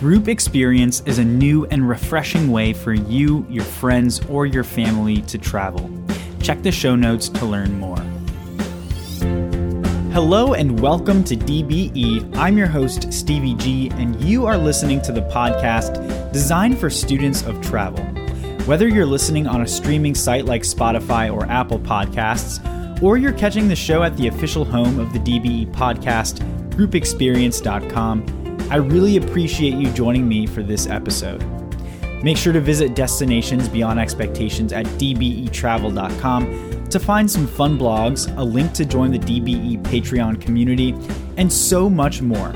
Group Experience is a new and refreshing way for you, your friends, or your family to travel. Check the show notes to learn more. Hello and welcome to DBE. I'm your host, Stevie G, and you are listening to the podcast designed for students of travel. Whether you're listening on a streaming site like Spotify or Apple Podcasts, or you're catching the show at the official home of the DBE podcast, groupexperience.com, I really appreciate you joining me for this episode. Make sure to visit Destinations Beyond Expectations at dbetravel.com to find some fun blogs, a link to join the DBE Patreon community, and so much more.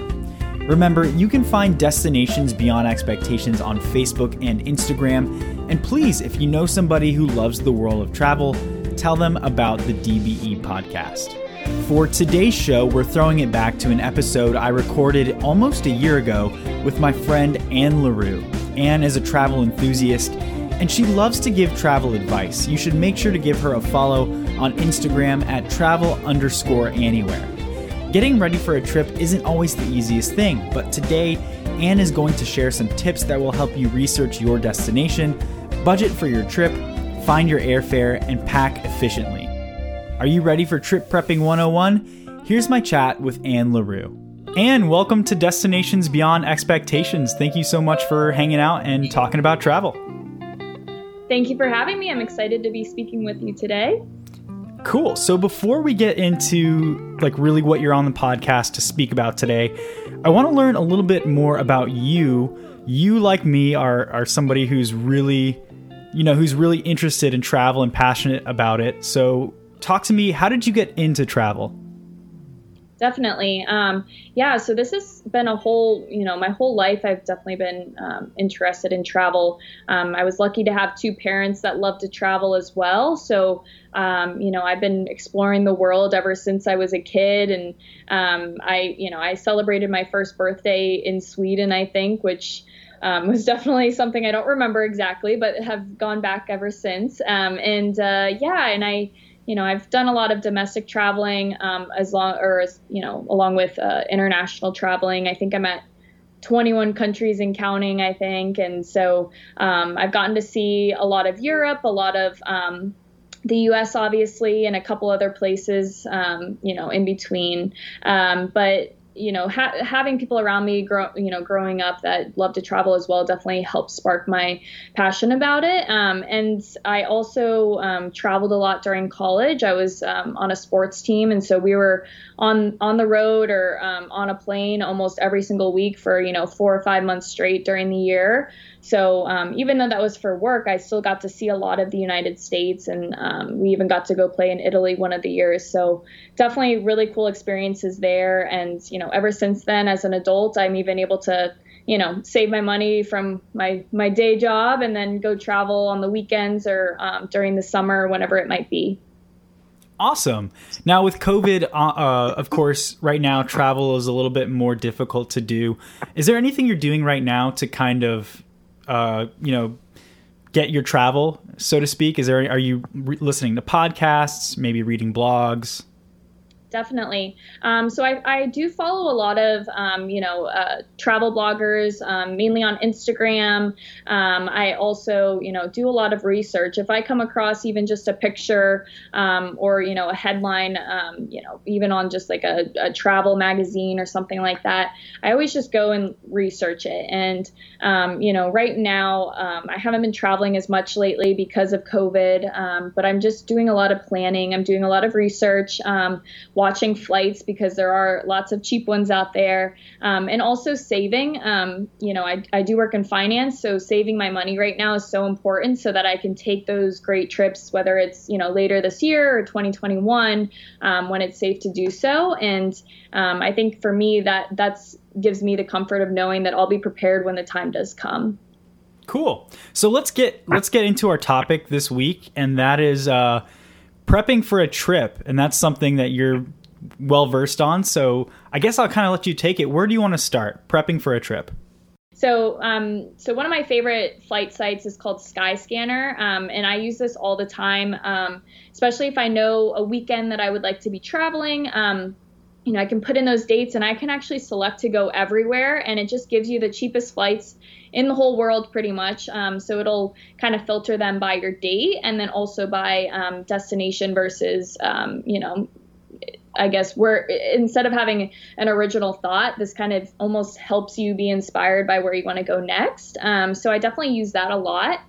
Remember, you can find Destinations Beyond Expectations on Facebook and Instagram. And please, if you know somebody who loves the world of travel, tell them about the DBE podcast. For today's show, we're throwing it back to an episode I recorded almost a year ago with my friend Anne L'Heureux. Anne is a travel enthusiast and she loves to give travel advice. You should make sure to give her a follow on Instagram at travel underscore anywhere. Getting ready for a trip isn't always the easiest thing, but today, Anne is going to share some tips that will help you research your destination, budget for your trip, find your airfare, and pack efficiently. Are you ready for Trip Prepping 101? Here's my chat with Anne L'Heureux. Anne, welcome to Destinations Beyond Expectations. Thank you so much for hanging out and talking about travel. Thank you for having me. I'm excited to be speaking with you today. Cool. So before we get into like really what you're on the podcast to speak about today, I want to learn a little bit more about you. You like me are are somebody who's really you know, who's really interested in travel and passionate about it. So talk to me. How did you get into travel? Definitely. Um, yeah. So this has been a whole, you know, my whole life. I've definitely been um, interested in travel. Um, I was lucky to have two parents that love to travel as well. So, um, you know, I've been exploring the world ever since I was a kid, and um, I, you know, I celebrated my first birthday in Sweden, I think, which. Um, was definitely something I don't remember exactly, but have gone back ever since. Um, and uh, yeah, and I, you know, I've done a lot of domestic traveling um, as long, or as, you know, along with uh, international traveling. I think I'm at 21 countries and counting, I think. And so um, I've gotten to see a lot of Europe, a lot of um, the U.S. obviously, and a couple other places, um, you know, in between. Um, but you know, ha- having people around me, grow, you know, growing up that love to travel as well, definitely helped spark my passion about it. Um, and I also um, traveled a lot during college. I was um, on a sports team, and so we were on on the road or um, on a plane almost every single week for you know four or five months straight during the year. So um, even though that was for work, I still got to see a lot of the United States, and um, we even got to go play in Italy one of the years. So definitely really cool experiences there. And you know, ever since then, as an adult, I'm even able to you know save my money from my my day job and then go travel on the weekends or um, during the summer, whenever it might be. Awesome. Now with COVID, uh, uh, of course, right now travel is a little bit more difficult to do. Is there anything you're doing right now to kind of uh, you know, get your travel, so to speak? Is there are you re- listening to podcasts, maybe reading blogs? Definitely. Um, so I, I, do follow a lot of, um, you know, uh, travel bloggers, um, mainly on Instagram. Um, I also, you know, do a lot of research. If I come across even just a picture um, or, you know, a headline, um, you know, even on just like a, a, travel magazine or something like that, I always just go and research it. And, you know, right now I haven't been traveling as much lately because of COVID, but I'm just doing a lot of planning. I'm doing a lot of research watching flights because there are lots of cheap ones out there, um, and also saving. Um, you know, I, I do work in finance, so saving my money right now is so important so that I can take those great trips, whether it's you know later this year or 2021 um, when it's safe to do so. And um, I think for me that that's gives me the comfort of knowing that I'll be prepared when the time does come. Cool. So let's get let's get into our topic this week, and that is. Uh, prepping for a trip, and that's something that you're well versed on. So I guess I'll kind of let you take it. Where do you want to start prepping for a trip? So, um, so one of my favorite flight sites is called Skyscanner, um, and I use this all the time, um, especially if I know a weekend that I would like to be traveling. Um, you know, I can put in those dates and I can actually select to go everywhere, and it just gives you the cheapest flights in the whole world pretty much. Um, so it'll kind of filter them by your date and then also by um, destination versus, um, you know, I guess where instead of having an original thought, this kind of almost helps you be inspired by where you want to go next. Um, so I definitely use that a lot.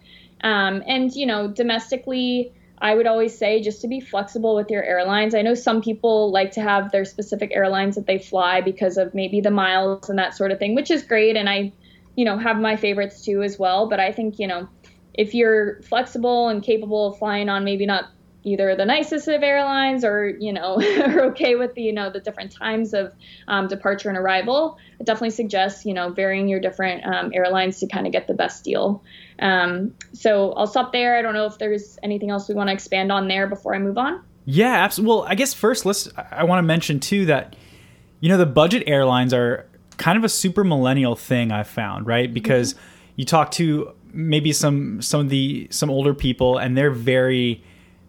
Um, and you know, domestically, I would always say just to be flexible with your airlines. I know some people like to have their specific airlines that they fly because of maybe the miles and that sort of thing, which is great. And I, you know, have my favorites too as well. But I think, you know, if you're flexible and capable of flying on maybe not either the nicest of airlines or you know are okay with the you know the different times of um, departure and arrival. I definitely suggest you know varying your different um, airlines to kind of get the best deal. Um, so i'll stop there. I don't know if there's anything else we want to expand on there before i move on. Yeah absolutely well i guess first let's i want to mention too that you know the budget airlines are kind of a super millennial thing i've found right? Because mm-hmm. you talk to maybe some some of the some older people and they're very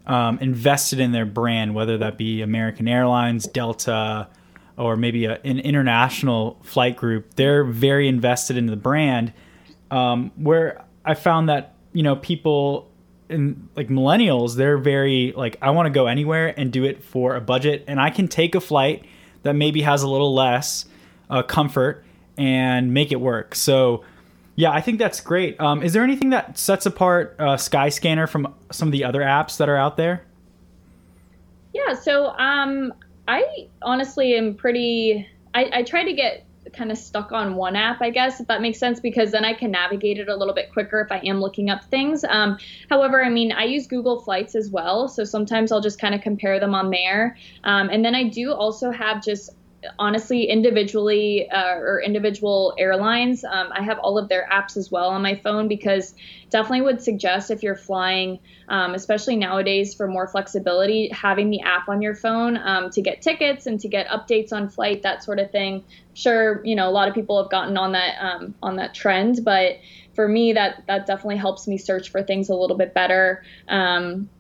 um, invested in their brand, whether that be American Airlines, Delta, or maybe a, an international flight group. They're very invested in the brand. Um, where I found that you know people in like millennials, they're very like I want to go anywhere and do it for a budget, and I can take a flight that maybe has a little less uh, comfort and make it work. So yeah, I think that's great. Um, is there anything that sets apart uh, Skyscanner from some of the other apps that are out there? Yeah, so um, I honestly am pretty. I, I try to get kind of stuck on one app, I guess, if that makes sense, because then I can navigate it a little bit quicker if I am looking up things. Um, however, I mean, I use Google Flights as well, so sometimes I'll just kind of compare them on there. Um, and then I do also have just honestly individually uh, or individual airlines um, i have all of their apps as well on my phone because definitely would suggest if you're flying um, especially nowadays for more flexibility having the app on your phone um, to get tickets and to get updates on flight that sort of thing. Sure you know a lot of people have gotten on that um, on that trend but for me that that definitely helps me search for things a little bit better. Um,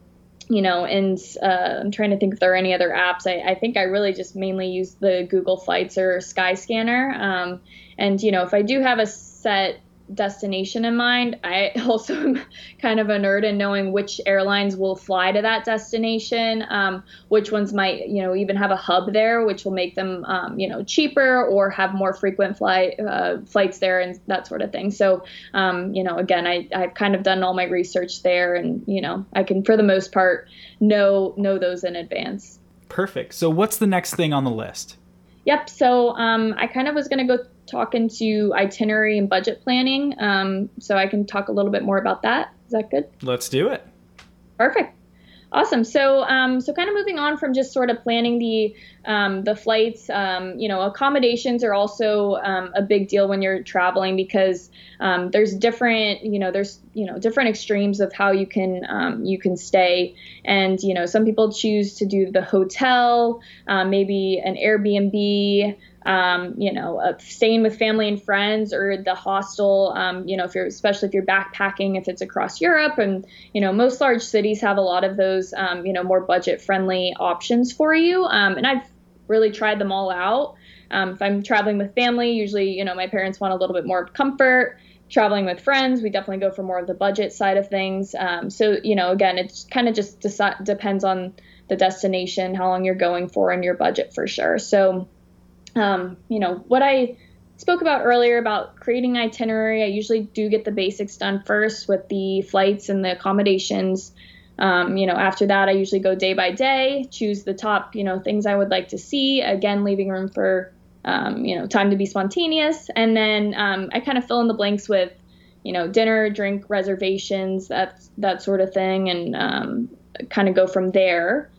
you know, and uh, I'm trying to think if there are any other apps. I, I, think I really just mainly use the Google Flights or Skyscanner. Um, and you know, if I do have a set destination in mind. I also am kind of a nerd in knowing which airlines will fly to that destination, um, which ones might, you know, even have a hub there, which will make them, um, you know, cheaper or have more frequent flight uh, flights there and that sort of thing. So, um, you know, again, I, I've kind of done all my research there, and you know, I can for the most part know know those in advance. Perfect. So, what's the next thing on the list? Yep. So um, I kind of was going to go talk into itinerary and budget planning. Um, so I can talk a little bit more about that. Is that good? Let's do it. Perfect. Awesome. So, um, so kind of moving on from just sort of planning the um, the flights. Um, you know, accommodations are also um, a big deal when you're traveling because um, there's different. You know, there's you know different extremes of how you can um, you can stay, and you know some people choose to do the hotel, uh, maybe an Airbnb um, you know, uh, staying with family and friends or the hostel, um, you know, if you're, especially if you're backpacking, if it's across Europe and, you know, most large cities have a lot of those, um, you know, more budget friendly options for you. Um, and I've really tried them all out. Um, if I'm traveling with family, usually, you know, my parents want a little bit more comfort traveling with friends, we definitely go for more of the budget side of things. Um, so, you know, again, it kind of just deci- depends on the destination, how long you're going for, and your budget for sure. So, um, you know, what I spoke about earlier about creating itinerary, I usually do get the basics done first with the flights and the accommodations. Um, you know, after that, I usually go day by day, choose the top, you know, things I would like to see. Again, leaving room for, um, you know, time to be spontaneous. And then um, I kind of fill in the blanks with, you know, dinner, drink reservations, that that sort of thing, and um, kind of go from there.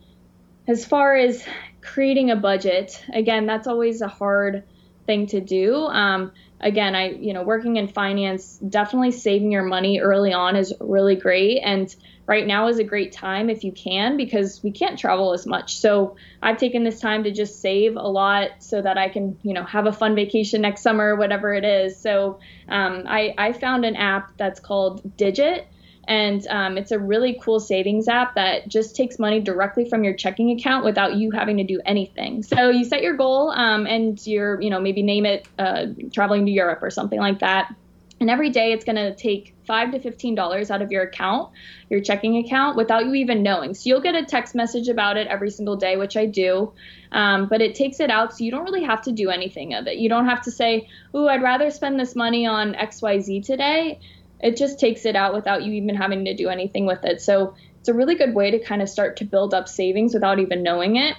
As far as creating a budget. Again that's always a hard thing to do. Um, again i you know working in finance definitely saving your money early on is really great. And right now is a great time if you can because we can't travel as much. So i've taken this time to just save a lot so that i can you know have a fun vacation next summer whatever it is. So um, I, I found an app that's called Digit And um, it's a really cool savings app that just takes money directly from your checking account without you having to do anything. So you set your goal um, and you're, you know, maybe name it uh, traveling to Europe or something like that. And every day it's going to take five to fifteen dollars out of your account, your checking account, without you even knowing. So you'll get a text message about it every single day, which I do. Um, but it takes it out, so you don't really have to do anything of it. You don't have to say, "Ooh, I'd rather spend this money on X, Y, Z today." It just takes it out without you even having to do anything with it. So it's a really good way to kind of start to build up savings without even knowing it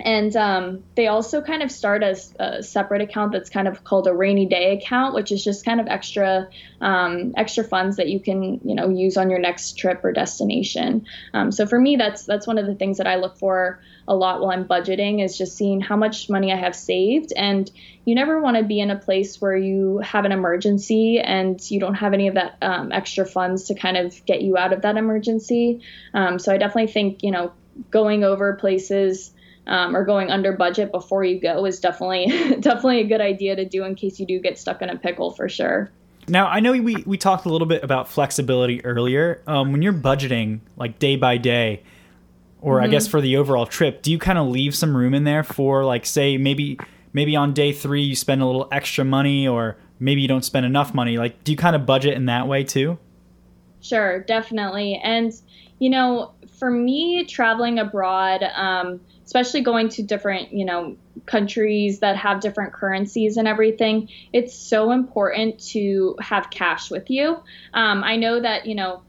and um, they also kind of start as a separate account that's kind of called a rainy day account which is just kind of extra um, extra funds that you can you know use on your next trip or destination. Um, so for me that's that's one of the things that i look for a lot while i'm budgeting is just seeing how much money i have saved. And you never want to be in a place where you have an emergency and you don't have any of that um, extra funds to kind of get you out of that emergency. Um, so i definitely think you know going over places um, or going under budget before you go is definitely definitely a good idea to do in case you do get stuck in a pickle for sure. Now I know we we talked a little bit about flexibility earlier. Um, when you're budgeting like day by day, or mm-hmm. I guess for the overall trip, do you kind of leave some room in there for like say maybe maybe on day three you spend a little extra money, or maybe you don't spend enough money? Like, do you kind of budget in that way too? Sure, definitely. And you know, for me, traveling abroad. Um, especially going to different, you know, countries that have different currencies and everything, it's so important to have cash with you. Um, I know that, you know,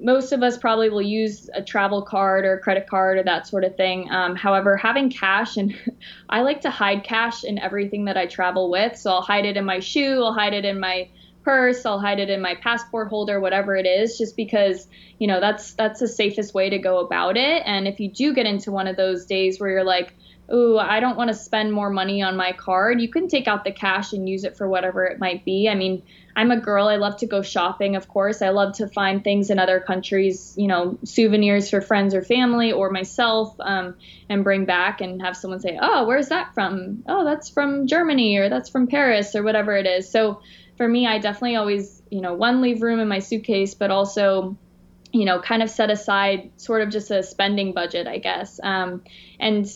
most of us probably will use a travel card or credit card or that sort of thing. Um, however, having cash, and I like to hide cash in everything that I travel with. So I'll hide it in my shoe, I'll hide it in my purse, I'll hide it in my passport holder, whatever it is, just because, you know, that's that's the safest way to go about it. And if you do get into one of those days where you're like, ooh, I don't want to spend more money on my card, you can take out the cash and use it for whatever it might be. I mean, I'm a girl. I love to go shopping, of course. I love to find things in other countries, you know, souvenirs for friends or family or myself, um, and bring back and have someone say, oh, where's that from? Oh, that's from Germany or that's from Paris or whatever it is. So for me, I definitely always, you know, one, leave room in my suitcase, but also, you know, kind of set aside sort of just a spending budget, I guess. Um, and,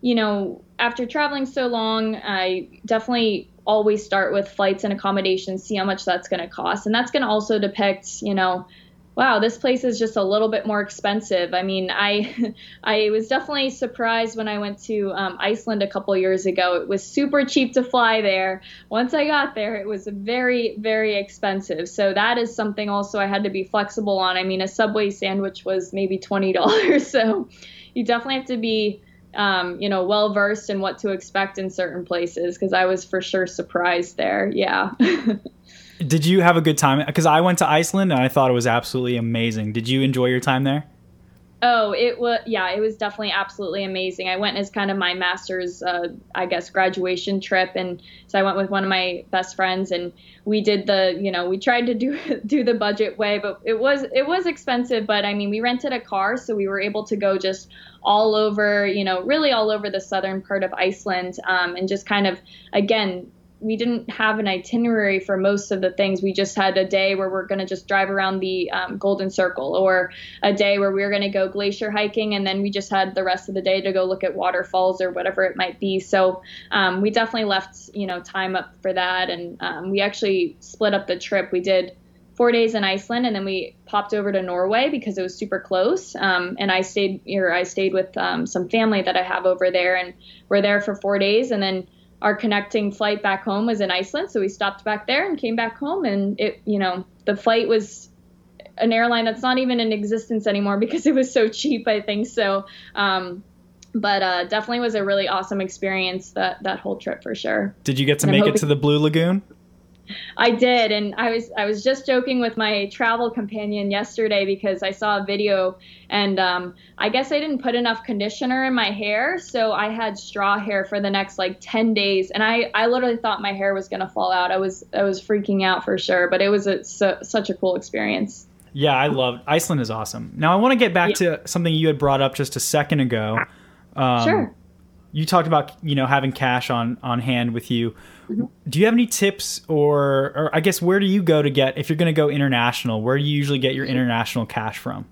you know, after traveling so long, I definitely always start with flights and accommodations, see how much that's going to cost. And that's going to also depict, you know, wow, this place is just a little bit more expensive. I mean, I I was definitely surprised when I went to um, Iceland a couple years ago. It was super cheap to fly there. Once I got there, it was very very expensive. So that is something also I had to be flexible on. I mean, a Subway sandwich was maybe twenty dollars. So you definitely have to be um, you know, well versed in what to expect in certain places because I was for sure surprised there. Yeah. Did you have a good time? Because I went to Iceland and I thought it was absolutely amazing. Did you enjoy your time there? Oh, it was yeah, it was definitely absolutely amazing. I went as kind of my master's, uh, I guess, graduation trip, and so I went with one of my best friends, and we did the, you know, we tried to do do the budget way, but it was it was expensive. But I mean, we rented a car, so we were able to go just all over, you know, really all over the southern part of Iceland, um, and just kind of again we didn't have an itinerary for most of the things. We just had a day where we're going to just drive around the um, Golden Circle, or a day where we were going to go glacier hiking, and then we just had the rest of the day to go look at waterfalls or whatever it might be. So um, we definitely left, you know, time up for that, and um, we actually split up the trip. We did four days in Iceland, and then we popped over to Norway because it was super close. Um, and I stayed, or I stayed with um, some family that I have over there, and we're there for four days, and then our connecting flight back home was in Iceland, so we stopped back there and came back home. And it, you know, the flight was an airline that's not even in existence anymore because it was so cheap. I think so. Um, but uh, definitely was a really awesome experience that that whole trip for sure. Did you get to and make it to the Blue Lagoon? I did, and I was I was just joking with my travel companion yesterday because I saw a video, and um, I guess I didn't put enough conditioner in my hair, so I had straw hair for the next like ten days, and I I literally thought my hair was gonna fall out. I was I was freaking out for sure, but it was a, su- such a cool experience. Yeah, I love Iceland is awesome. Now I want to get back yeah. to something you had brought up just a second ago. Um, sure you talked about you know having cash on on hand with you. Mm-hmm. Do you have any tips, or or I guess where do you go to get if you're going to go international? Where do you usually get your international cash from?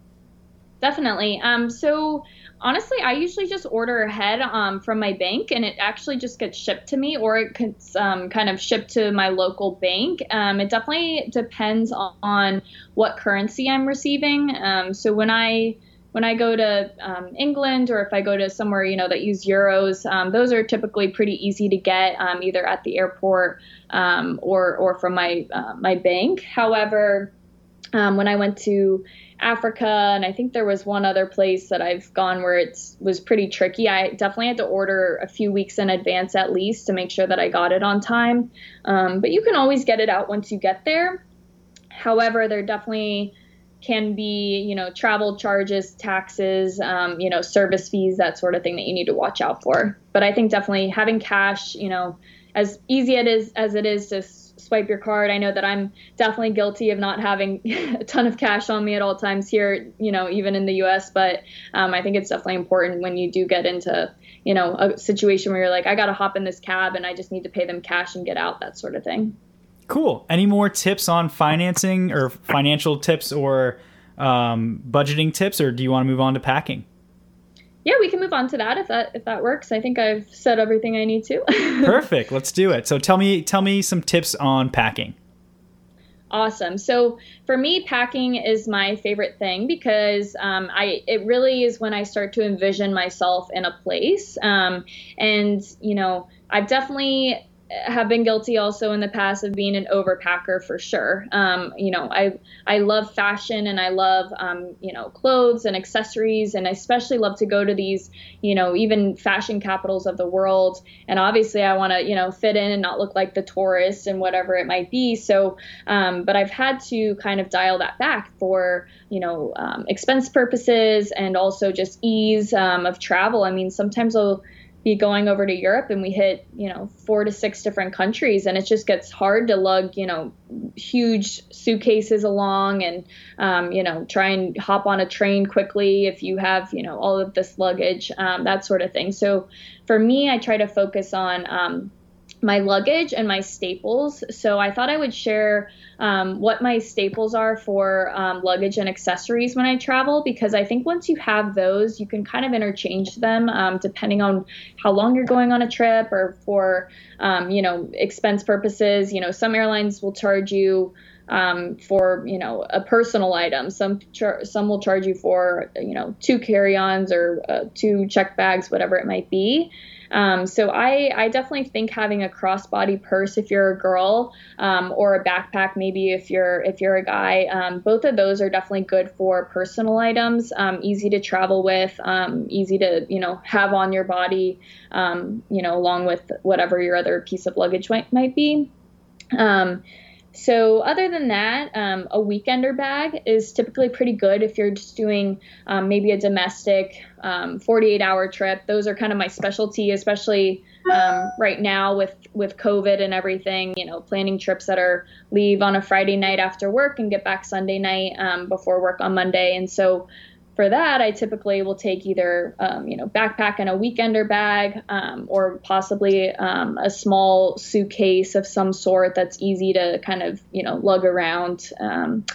Definitely. Um, so honestly, I usually just order ahead um, from my bank, and it actually just gets shipped to me, or it gets um, kind of shipped to my local bank. Um, it definitely depends on what currency I'm receiving. Um, so when I when I go to um, England or if I go to somewhere you know that use euros, um, those are typically pretty easy to get um, either at the airport um, or or from my uh, my bank. However, um, when I went to Africa and I think there was one other place that I've gone where it was pretty tricky. I definitely had to order a few weeks in advance at least to make sure that I got it on time. Um, but you can always get it out once you get there. However, there definitely can be, you know, travel charges, taxes, um, you know, service fees, that sort of thing that you need to watch out for. But I think definitely having cash, you know, as easy it is as it is to swipe your card. I know that I'm definitely guilty of not having a ton of cash on me at all times here, you know, even in the U.S. But um, I think it's definitely important when you do get into, you know, a situation where you're like, I got to hop in this cab and I just need to pay them cash and get out, that sort of thing. Cool. Any more tips on financing or financial tips or um, budgeting tips, or do you want to move on to packing? Yeah, we can move on to that if that if that works. I think I've said everything I need to. Perfect. Let's do it. So tell me tell me some tips on packing. Awesome. So for me, packing is my favorite thing because um, I it really is when I start to envision myself in a place. Um, and you know, I've definitely have been guilty also in the past of being an overpacker for sure. Um, you know, I I love fashion and I love um, you know clothes and accessories and I especially love to go to these you know even fashion capitals of the world. And obviously, I want to you know fit in and not look like the tourist and whatever it might be. So, um, but I've had to kind of dial that back for you know um, expense purposes and also just ease um, of travel. I mean, sometimes I'll be going over to Europe and we hit, you know, four to six different countries and it just gets hard to lug, you know, huge suitcases along and, um, you know, try and hop on a train quickly if you have, you know, all of this luggage, um, that sort of thing. So for me, I try to focus on, um, my luggage and my staples. So I thought I would share um, what my staples are for um, luggage and accessories when I travel because I think once you have those, you can kind of interchange them um, depending on how long you're going on a trip or for um, you know expense purposes. You know, some airlines will charge you. Um, for you know a personal item. Some char- some will charge you for you know two carry-ons or uh, two check bags, whatever it might be. Um, so I, I definitely think having a crossbody purse if you're a girl um, or a backpack maybe if you're if you're a guy, um, both of those are definitely good for personal items, um, easy to travel with, um, easy to you know have on your body, um, you know along with whatever your other piece of luggage might might be. Um, so, other than that, um, a weekender bag is typically pretty good if you're just doing um, maybe a domestic 48 um, hour trip. Those are kind of my specialty, especially um, right now with, with COVID and everything. You know, planning trips that are leave on a Friday night after work and get back Sunday night um, before work on Monday. And so, for that, I typically will take either, um, you know, backpack and a weekender bag, um, or possibly um, a small suitcase of some sort that's easy to kind of, you know, lug around. Um,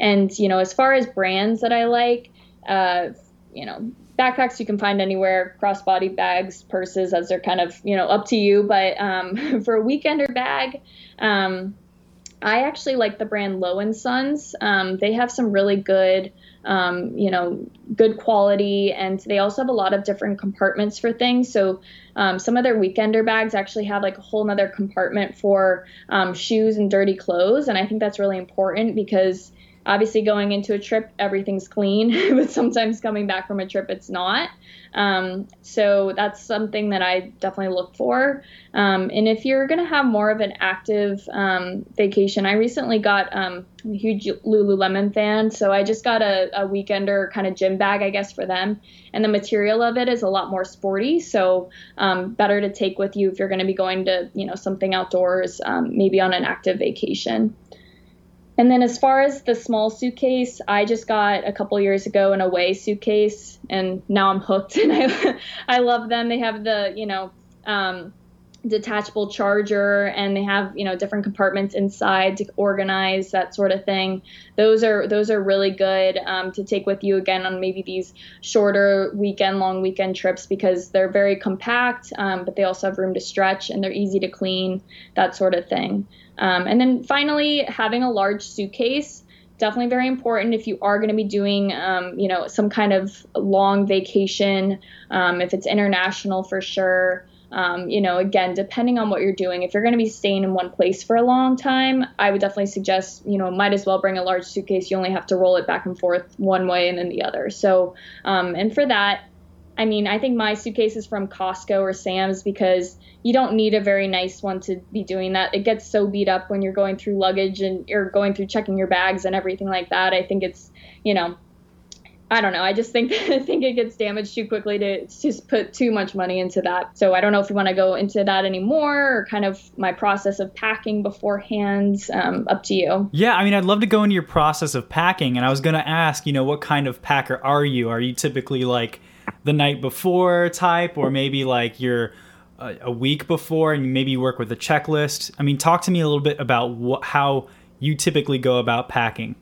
and you know, as far as brands that I like, uh, you know, backpacks you can find anywhere, crossbody bags, purses, as they're kind of, you know, up to you. But um, for a weekender bag. Um, I actually like the brand Lo and Sons. they have some really good um, you know, good quality, and they also have a lot of different compartments for things. So um, some of their weekender bags actually have like a whole nother compartment for um, shoes and dirty clothes, and I think that's really important because obviously going into a trip everything's clean, but sometimes coming back from a trip it's not. Um, so that's something that I definitely look for. Um, and if you're going to have more of an active um, vacation, I recently got um, a huge Lululemon fan. So I just got a, a weekender kind of gym bag, I guess, for them. And the material of it is a lot more sporty. So um, better to take with you if you're going to be going to, you know, something outdoors, um, maybe on an active vacation. And then as far as the small suitcase, I just got a couple years ago an Away suitcase, and now I'm hooked, and I I love them. They have the you know. Um, detachable charger and they have you know different compartments inside to organize that sort of thing those are those are really good um, to take with you again on maybe these shorter weekend long weekend trips because they're very compact um, but they also have room to stretch and they're easy to clean that sort of thing um, and then finally having a large suitcase definitely very important if you are going to be doing um, you know some kind of long vacation um, if it's international for sure um, you know, again, depending on what you're doing, if you're going to be staying in one place for a long time, I would definitely suggest, you know, might as well bring a large suitcase. You only have to roll it back and forth one way and then the other. So, um, and for that, I mean, I think my suitcase is from Costco or Sam's because you don't need a very nice one to be doing that. It gets so beat up when you're going through luggage and you're going through checking your bags and everything like that. I think it's, you know, I don't know. I just think I think it gets damaged too quickly to just put too much money into that. So I don't know if you want to go into that anymore or kind of my process of packing beforehand. Um, up to you. Yeah, I mean, I'd love to go into your process of packing, and I was going to ask, you know, what kind of packer are you? Are you typically like the night before type, or maybe like you're a, a week before, and maybe you work with a checklist? I mean, talk to me a little bit about how you typically go about packing.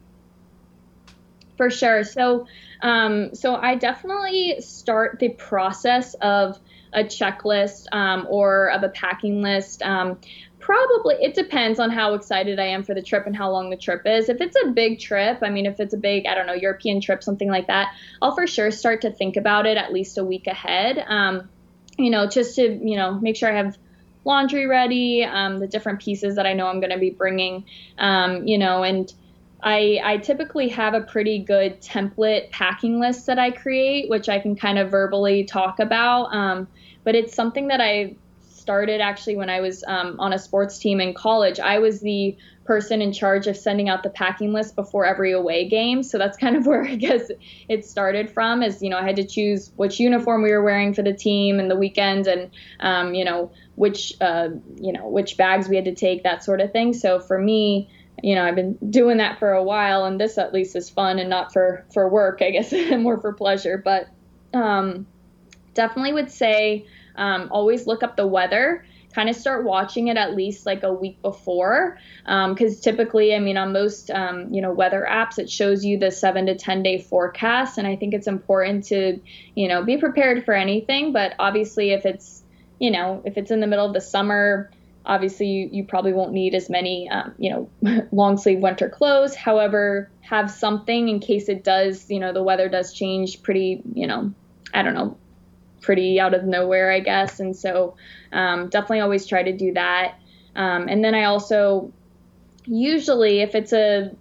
For sure. So um, so I definitely start the process of a checklist um, or of a packing list. Um, probably it depends on how excited I am for the trip and how long the trip is. If it's a big trip, I mean, if it's a big, I don't know, European trip, something like that, I'll for sure start to think about it at least a week ahead. Um, you know, just to you know make sure I have laundry ready, um, the different pieces that I know I'm going to be bringing, um, you know, and I, I typically have a pretty good template packing list that I create, which I can kind of verbally talk about. Um, but it's something that I started actually when I was um, on a sports team in college. I was the person in charge of sending out the packing list before every away game. So that's kind of where I guess it started from. Is you know I had to choose which uniform we were wearing for the team and the weekend, and um, you know which uh, you know which bags we had to take, that sort of thing. So for me you know, I've been doing that for a while, and this at least is fun and not for for work. I guess more for pleasure. But um, definitely would say um, always look up the weather. Kind of start watching it at least like a week before, because um, typically, I mean, on most um, you know weather apps, it shows you the seven to ten day forecast, and I think it's important to you know be prepared for anything. But obviously, if it's you know if it's in the middle of the summer Obviously, you, you probably won't need as many, um, you know, long sleeve winter clothes. However, have something in case it does, you know, the weather does change pretty, you know, I don't know, pretty out of nowhere, I guess. And so um, definitely always try to do that. Um, and then I also usually, if it's a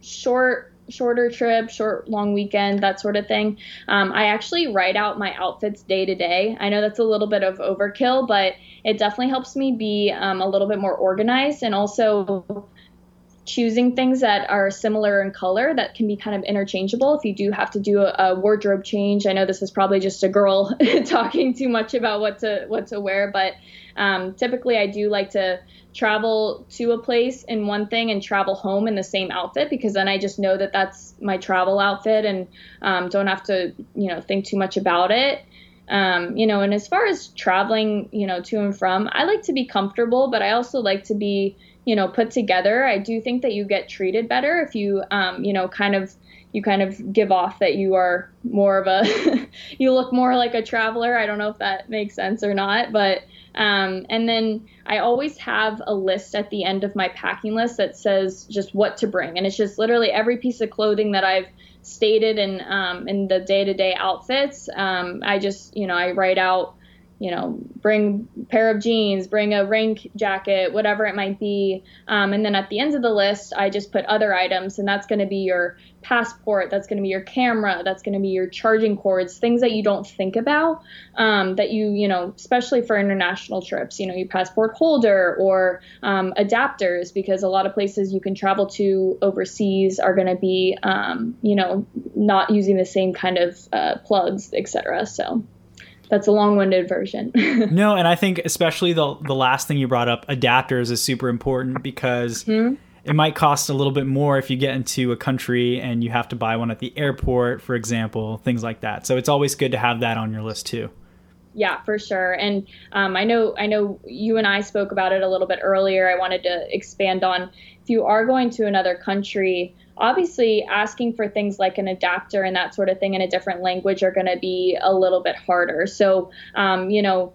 short shorter trip, short, long weekend, that sort of thing. Um, I actually write out my outfits day to day. I know that's a little bit of overkill, but it definitely helps me be um, a little bit more organized and also choosing things that are similar in color that can be kind of interchangeable if you do have to do a, a wardrobe change. I know this is probably just a girl talking too much about what to what to wear, but um, typically I do like to travel to a place in one thing and travel home in the same outfit because then I just know that that's my travel outfit and um, don't have to you know think too much about it. Um, you know, and as far as traveling, you know, to and from, I like to be comfortable, but I also like to be, you know, put together. I do think that you get treated better if you, um, you know, kind of you kind of give off that you are more of a you look more like a traveler. I don't know if that makes sense or not, but um, and then I always have a list at the end of my packing list that says just what to bring, and it's just literally every piece of clothing that I've stated in um, in the day to day outfits. Um, I just you know I write out you know, bring pair of jeans, bring a rain jacket, whatever it might be. Um, and then at the end of the list, I just put other items, and that's going to be your passport, that's going to be your camera, that's going to be your charging cords, things that you don't think about um, that you, you know, especially for international trips, you know, your passport holder or um, adapters, because a lot of places you can travel to overseas are going to be, um, you know, not using the same kind of uh, plugs, etc. So that's a long-winded version. no, and I think especially the the last thing you brought up, adapters, is super important because. Mm-hmm. it might cost a little bit more if you get into a country and you have to buy one at the airport, for example, things like that. So it's always good to have that on your list too. Yeah, for sure. And um, I know I know you and I spoke about it a little bit earlier. I wanted to expand on you are going to another country, obviously asking for things like an adapter and that sort of thing in a different language are going to be a little bit harder. So, um, you know,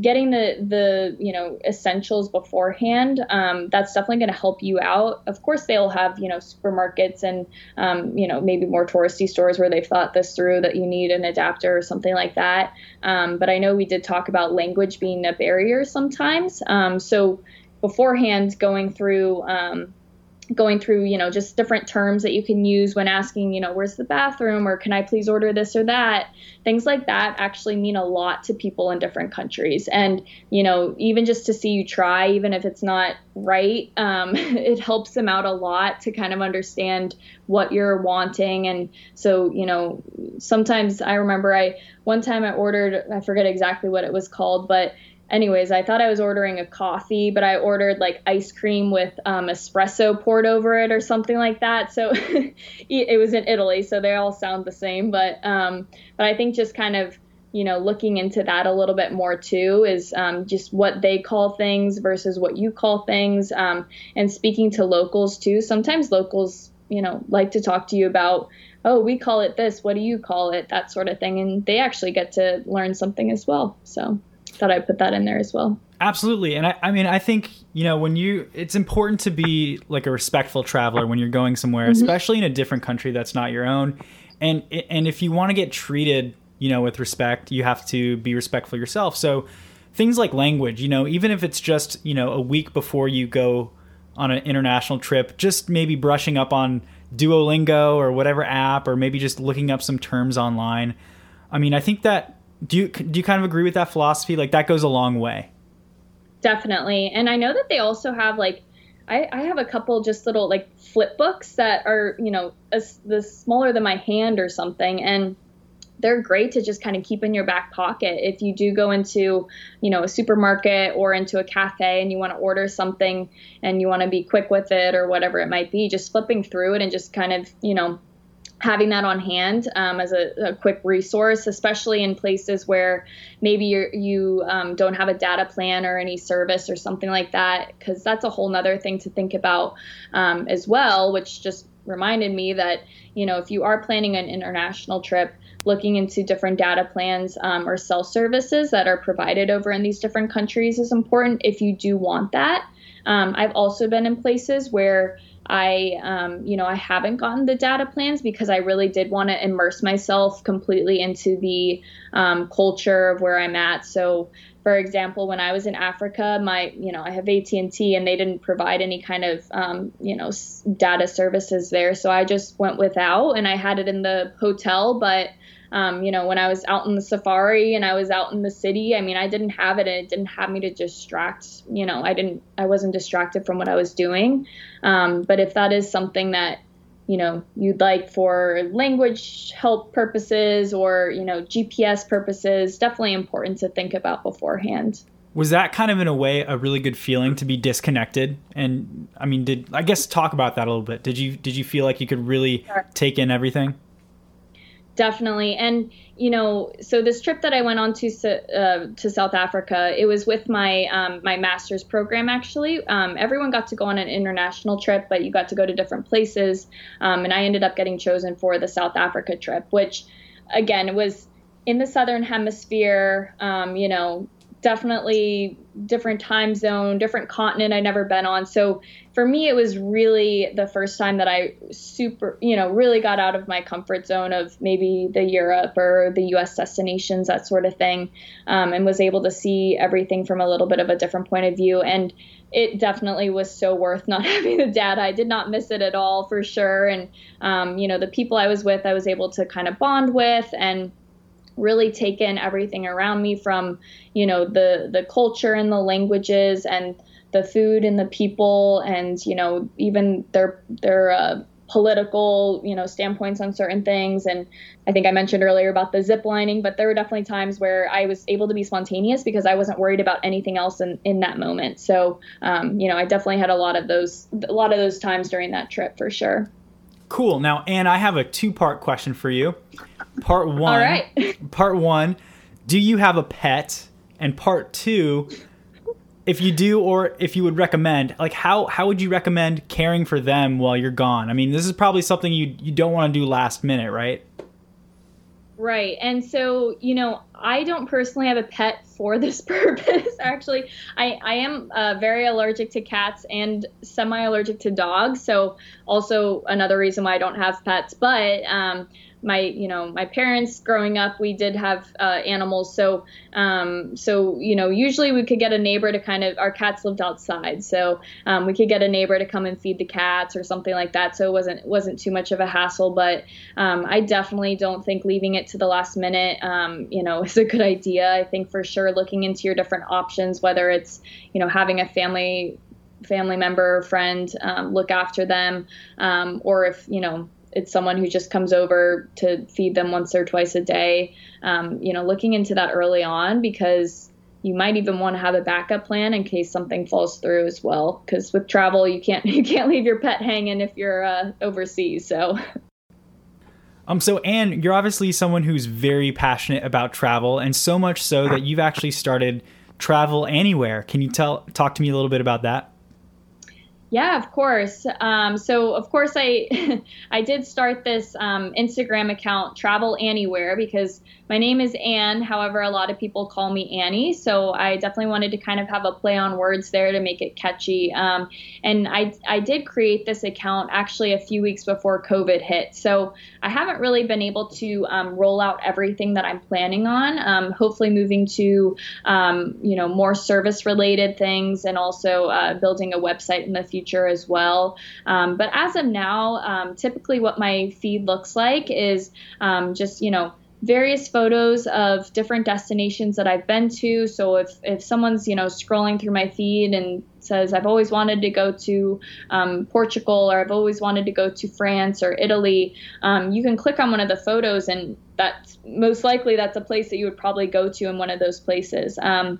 getting the the you know essentials beforehand um, that's definitely going to help you out. Of course they'll have you know supermarkets and um, you know maybe more touristy stores where they've thought this through that you need an adapter or something like that. Um, but i know we did talk about language being a barrier sometimes. Um, so beforehand going through um, going through you know just different terms that you can use when asking you know where's the bathroom or can i please order this or that? Things like that actually mean a lot to people in different countries. And you know even just to see you try even if it's not right um, it helps them out a lot to kind of understand what you're wanting. And so you know sometimes i remember i one time i ordered i forget exactly what it was called but anyways, I thought I was ordering a coffee, but I ordered like ice cream with um, espresso poured over it or something like that. So it was in Italy, so they all sound the same. But um, but I think just kind of you know looking into that a little bit more too is um, just what they call things versus what you call things, um, and speaking to locals too. Sometimes locals you know like to talk to you about oh we call it this what do you call it that sort of thing and they actually get to learn something as well so thought I'd put that in there as well. Absolutely. And I, I mean, I think, you know, when you, it's important to be like a respectful traveler when you're going somewhere, mm-hmm. especially in a different country that's not your own. And, and if you want to get treated, you know, with respect, you have to be respectful yourself. So things like language, you know, even if it's just, you know, a week before you go on an international trip, just maybe brushing up on Duolingo or whatever app, or maybe just looking up some terms online. I mean, I think that do you do you kind of agree with that philosophy? Like that goes a long way. Definitely, and I know that they also have like I, I have a couple just little like flip books that are you know the smaller than my hand or something, and they're great to just kind of keep in your back pocket if you do go into you know a supermarket or into a cafe and you want to order something and you want to be quick with it or whatever it might be just flipping through it and just kind of you know having that on hand um, as a, a, quick resource, especially in places where maybe you're, you um, don't have a data plan or any service or something like that, because that's a whole nother thing to think about um, as well, which just reminded me that, you know, if you are planning an international trip, looking into different data plans um, or cell services that are provided over in these different countries is important if you do want that. Um, I've also been in places where I, um, you know, I haven't gotten the data plans because I really did want to immerse myself completely into the um, culture of where I'm at. So, for example, when I was in Africa, my, you know, I have AT and T, and they didn't provide any kind of, um, you know, data services there. So I just went without, and I had it in the hotel, but um, you know, when I was out in the safari and I was out in the city, I mean, I didn't have it and it didn't have me to distract, you know, I didn't, I wasn't distracted from what I was doing. Um, but if that is something that, you know, you'd like for language help purposes or, you know, GPS purposes, definitely important to think about beforehand. Was that kind of in a way a really good feeling to be disconnected? And I mean, did I guess talk about that a little bit? Did you did you feel like you could really sure. take in everything? Definitely. And you know so this trip that i went on to uh, to south africa it was with my um, my master's program actually. Um, everyone got to go on an international trip but you got to go to different places. Um, and i ended up getting chosen for the south africa trip which again was in the southern hemisphere um, you know definitely different time zone, different continent I'd never been on. So for me, it was really the first time that I super, you know, really got out of my comfort zone of maybe the Europe or the US destinations, that sort of thing, um, and was able to see everything from a little bit of a different point of view. And it definitely was so worth not having the data. I did not miss it at all for sure. And, um, you know, the people I was with, I was able to kind of bond with and, really taken everything around me from you know the the culture and the languages and the food and the people and you know even their their uh, political, you know, standpoints on certain things. And I think I mentioned earlier about the zip lining, but there were definitely times where I was able to be spontaneous because I wasn't worried about anything else in, in that moment. So, um, you know, I definitely had a lot of those, a lot of those times during that trip for sure. Cool. Now, Anne, I have a two part question for you. Part one. All right. part one, do you have a pet? And part two, if you do or if you would recommend like how how would you recommend caring for them while you're gone i mean this is probably something you you don't want to do last minute right right and so you know i don't personally have a pet for this purpose actually. I i am uh, very allergic to cats and semi allergic to dogs so also another reason why i don't have pets but um my you know my parents growing up we did have uh, animals. So um, so you know usually we could get a neighbor to kind of our cats lived outside. So um, we could get a neighbor to come and feed the cats or something like that. So it wasn't wasn't too much of a hassle but um, I definitely don't think leaving it to the last minute um, you know is a good idea. I think for sure looking into your different options whether it's you know having a family family member or friend um, look after them um, or if you know it's someone who just comes over to feed them once or twice a day. Um, you know, looking into that early on because you might even want to have a backup plan in case something falls through as well. Because with travel, you can't you can't leave your pet hanging if you're uh, overseas. So. Um, so Anne, you're obviously someone who's very passionate about travel, and so much so that you've actually started Travel Anywhere. Can you tell talk to me a little bit about that? Yeah, of course. Um, so of course I I did start this um, Instagram account Travel Anywhere because my name is Anne. However, a lot of people call me Annie, so I definitely wanted to kind of have a play on words there to make it catchy. Um, and I I did create this account actually a few weeks before COVID hit, so I haven't really been able to um, roll out everything that I'm planning on. Um, hopefully, moving to um, you know more service related things and also uh, building a website in the future as well. Um, but as of now, um, typically what my feed looks like is just you know various photos of different destinations that I've been to. So if, if someone's, you know, scrolling through my feed and says, I've always wanted to go to um, Portugal or I've always wanted to go to France or Italy, um, you can click on one of the photos and that's most likely that's a place that you would probably go to in one of those places. Um,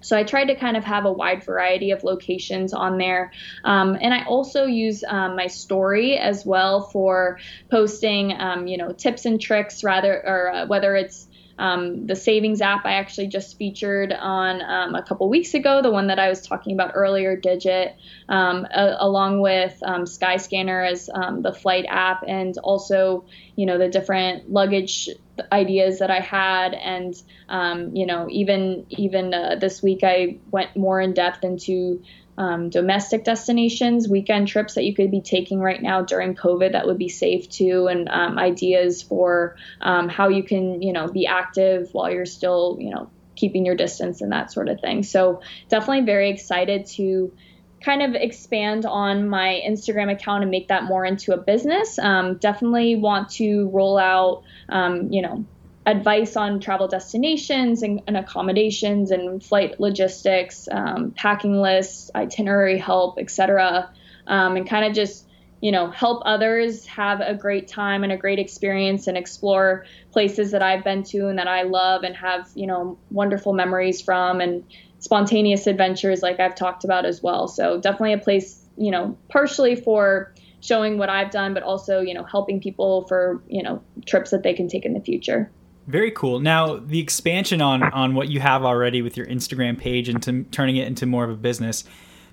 so I tried to kind of have a wide variety of locations on there. Um, and I also use um, my story as well for posting, um, you know, tips and tricks rather, or uh, whether it's um, the savings app I actually just featured on um, a couple weeks ago, the one that I was talking about earlier, Digit, um, a- along with um, Skyscanner as um, the flight app, and also you know the different luggage ideas that I had, and um, you know even even uh, this week I went more in depth into um, domestic destinations, weekend trips that you could be taking right now during COVID that would be safe too, and um, ideas for um, how you can, you know, be active while you're still, you know, keeping your distance and that sort of thing. So definitely very excited to kind of expand on my Instagram account and make that more into a business. Um, definitely want to roll out, um, you know, advice on travel destinations and, and accommodations and flight logistics, um, packing lists, itinerary help, etc., um, and kind of just you know help others have a great time and a great experience and explore places that I've been to and that I love and have you know wonderful memories from and spontaneous adventures like I've talked about as well. So definitely a place you know partially for showing what I've done, but also you know helping people for you know trips that they can take in the future. Very cool. Now, the expansion on on what you have already with your Instagram page into turning it into more of a business.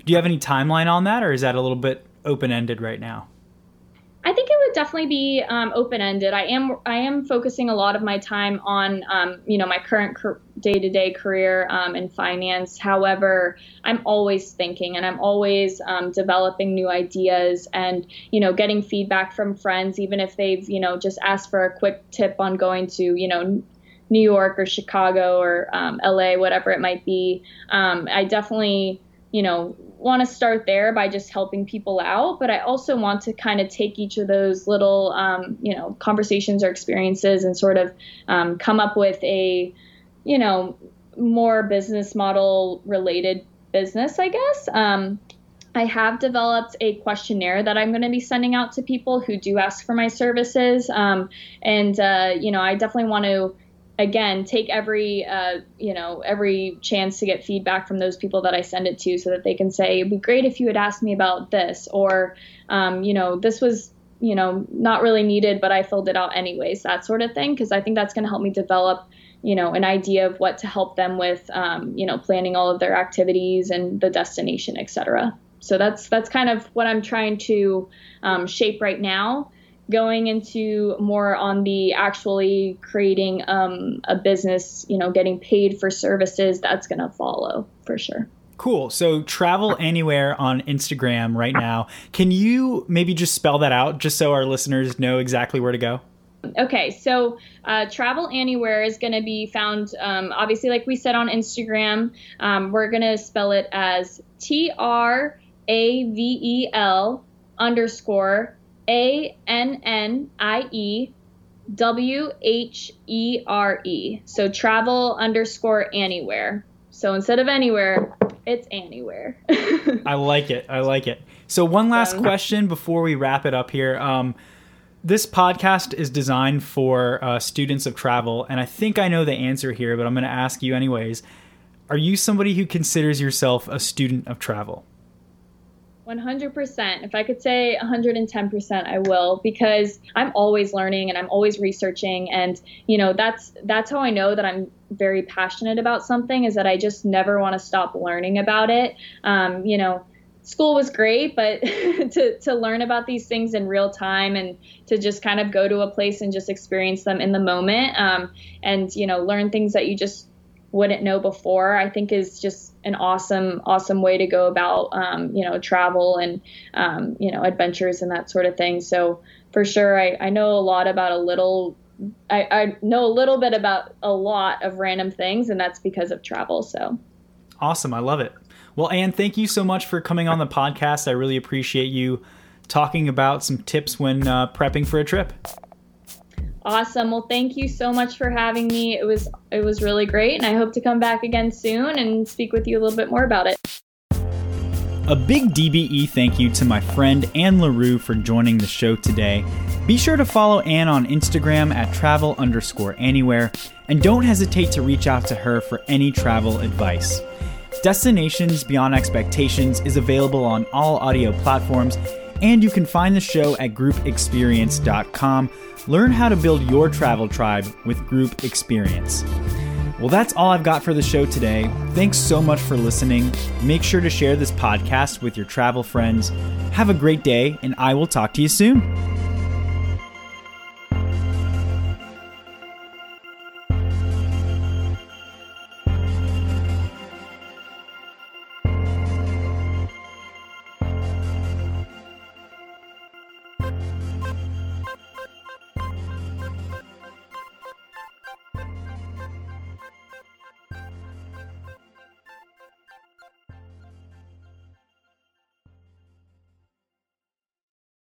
Do you have any timeline on that, or is that a little bit open ended right now? I think it would definitely be um, open ended. I am I am focusing a lot of my time on um, you know my current day to day career um, in finance. However, I'm always thinking and I'm always um, developing new ideas and you know getting feedback from friends, even if they've you know just asked for a quick tip on going to you know New York or Chicago or um, LA, whatever it might be. Um, I definitely you know want to start there by just helping people out, but I also want to kind of take each of those little, um, you know, conversations or experiences and sort of um, come up with a, you know, more business model related business, I guess. Um, I have developed a questionnaire that I'm going to be sending out to people who do ask for my services. Um, and, uh, you know, I definitely want to, again, take every, uh, you know, every chance to get feedback from those people that I send it to so that they can say, it'd be great if you had asked me about this, or, um, you know, this was, you know, not really needed, but I filled it out anyways, that sort of thing. Cause I think that's going to help me develop you know an idea of what to help them with um, you know planning all of their activities and the destination et cetera so that's that's kind of what I'm trying to um, shape right now. Going into more on the actually creating um, a business, you know, getting paid for services, that's going to follow for sure. Cool. So travel anywhere on Instagram right now. Can you maybe just spell that out just so our listeners know exactly where to go? Okay, so uh, Travel Anywhere is going to be found, um, obviously, like we said on Instagram. Um, we're going to spell it as T R a V E L underscore A N N I E W H E R E. So travel underscore anywhere. So instead of anywhere, it's Anniewhere. I like it. I like it. So one last question before we wrap it up here. Um, this podcast is designed for uh, students of travel, and I think I know the answer here, but I'm going to ask you anyways. Are you somebody who considers yourself a student of travel? 100%. If I could say 110%, I will because I'm always learning and I'm always researching and you know, that's that's how I know that I'm very passionate about something is that I just never want to stop learning about it. Um, you know, school was great, but to to learn about these things in real time and to just kind of go to a place and just experience them in the moment um, and you know, learn things that you just wouldn't know before, I think is just an awesome, awesome way to go about, um, you know, travel and, um, you know, adventures and that sort of thing. So for sure, I, I know a lot about a little, I, I know a little bit about a lot of random things, and that's because of travel. So awesome. I love it. Well, Anne, thank you so much for coming on the podcast. I really appreciate you talking about some tips when uh, prepping for a trip. Awesome. Well, thank you so much for having me. It was it was really great, and I hope to come back again soon and speak with you a little bit more about it. A big DBE thank you to my friend Anne L'Heureux for joining the show today. Be sure to follow Anne on Instagram at travel underscore anywhere, and don't hesitate to reach out to her for any travel advice. Destinations Beyond Expectations is available on all audio platforms, and you can find the show at groupexperience.com Learn how to build your travel tribe with Group Experience. Well, that's all I've got for the show today. Thanks so much for listening. Make sure to share this podcast with your travel friends. Have a great day, and I will talk to you soon.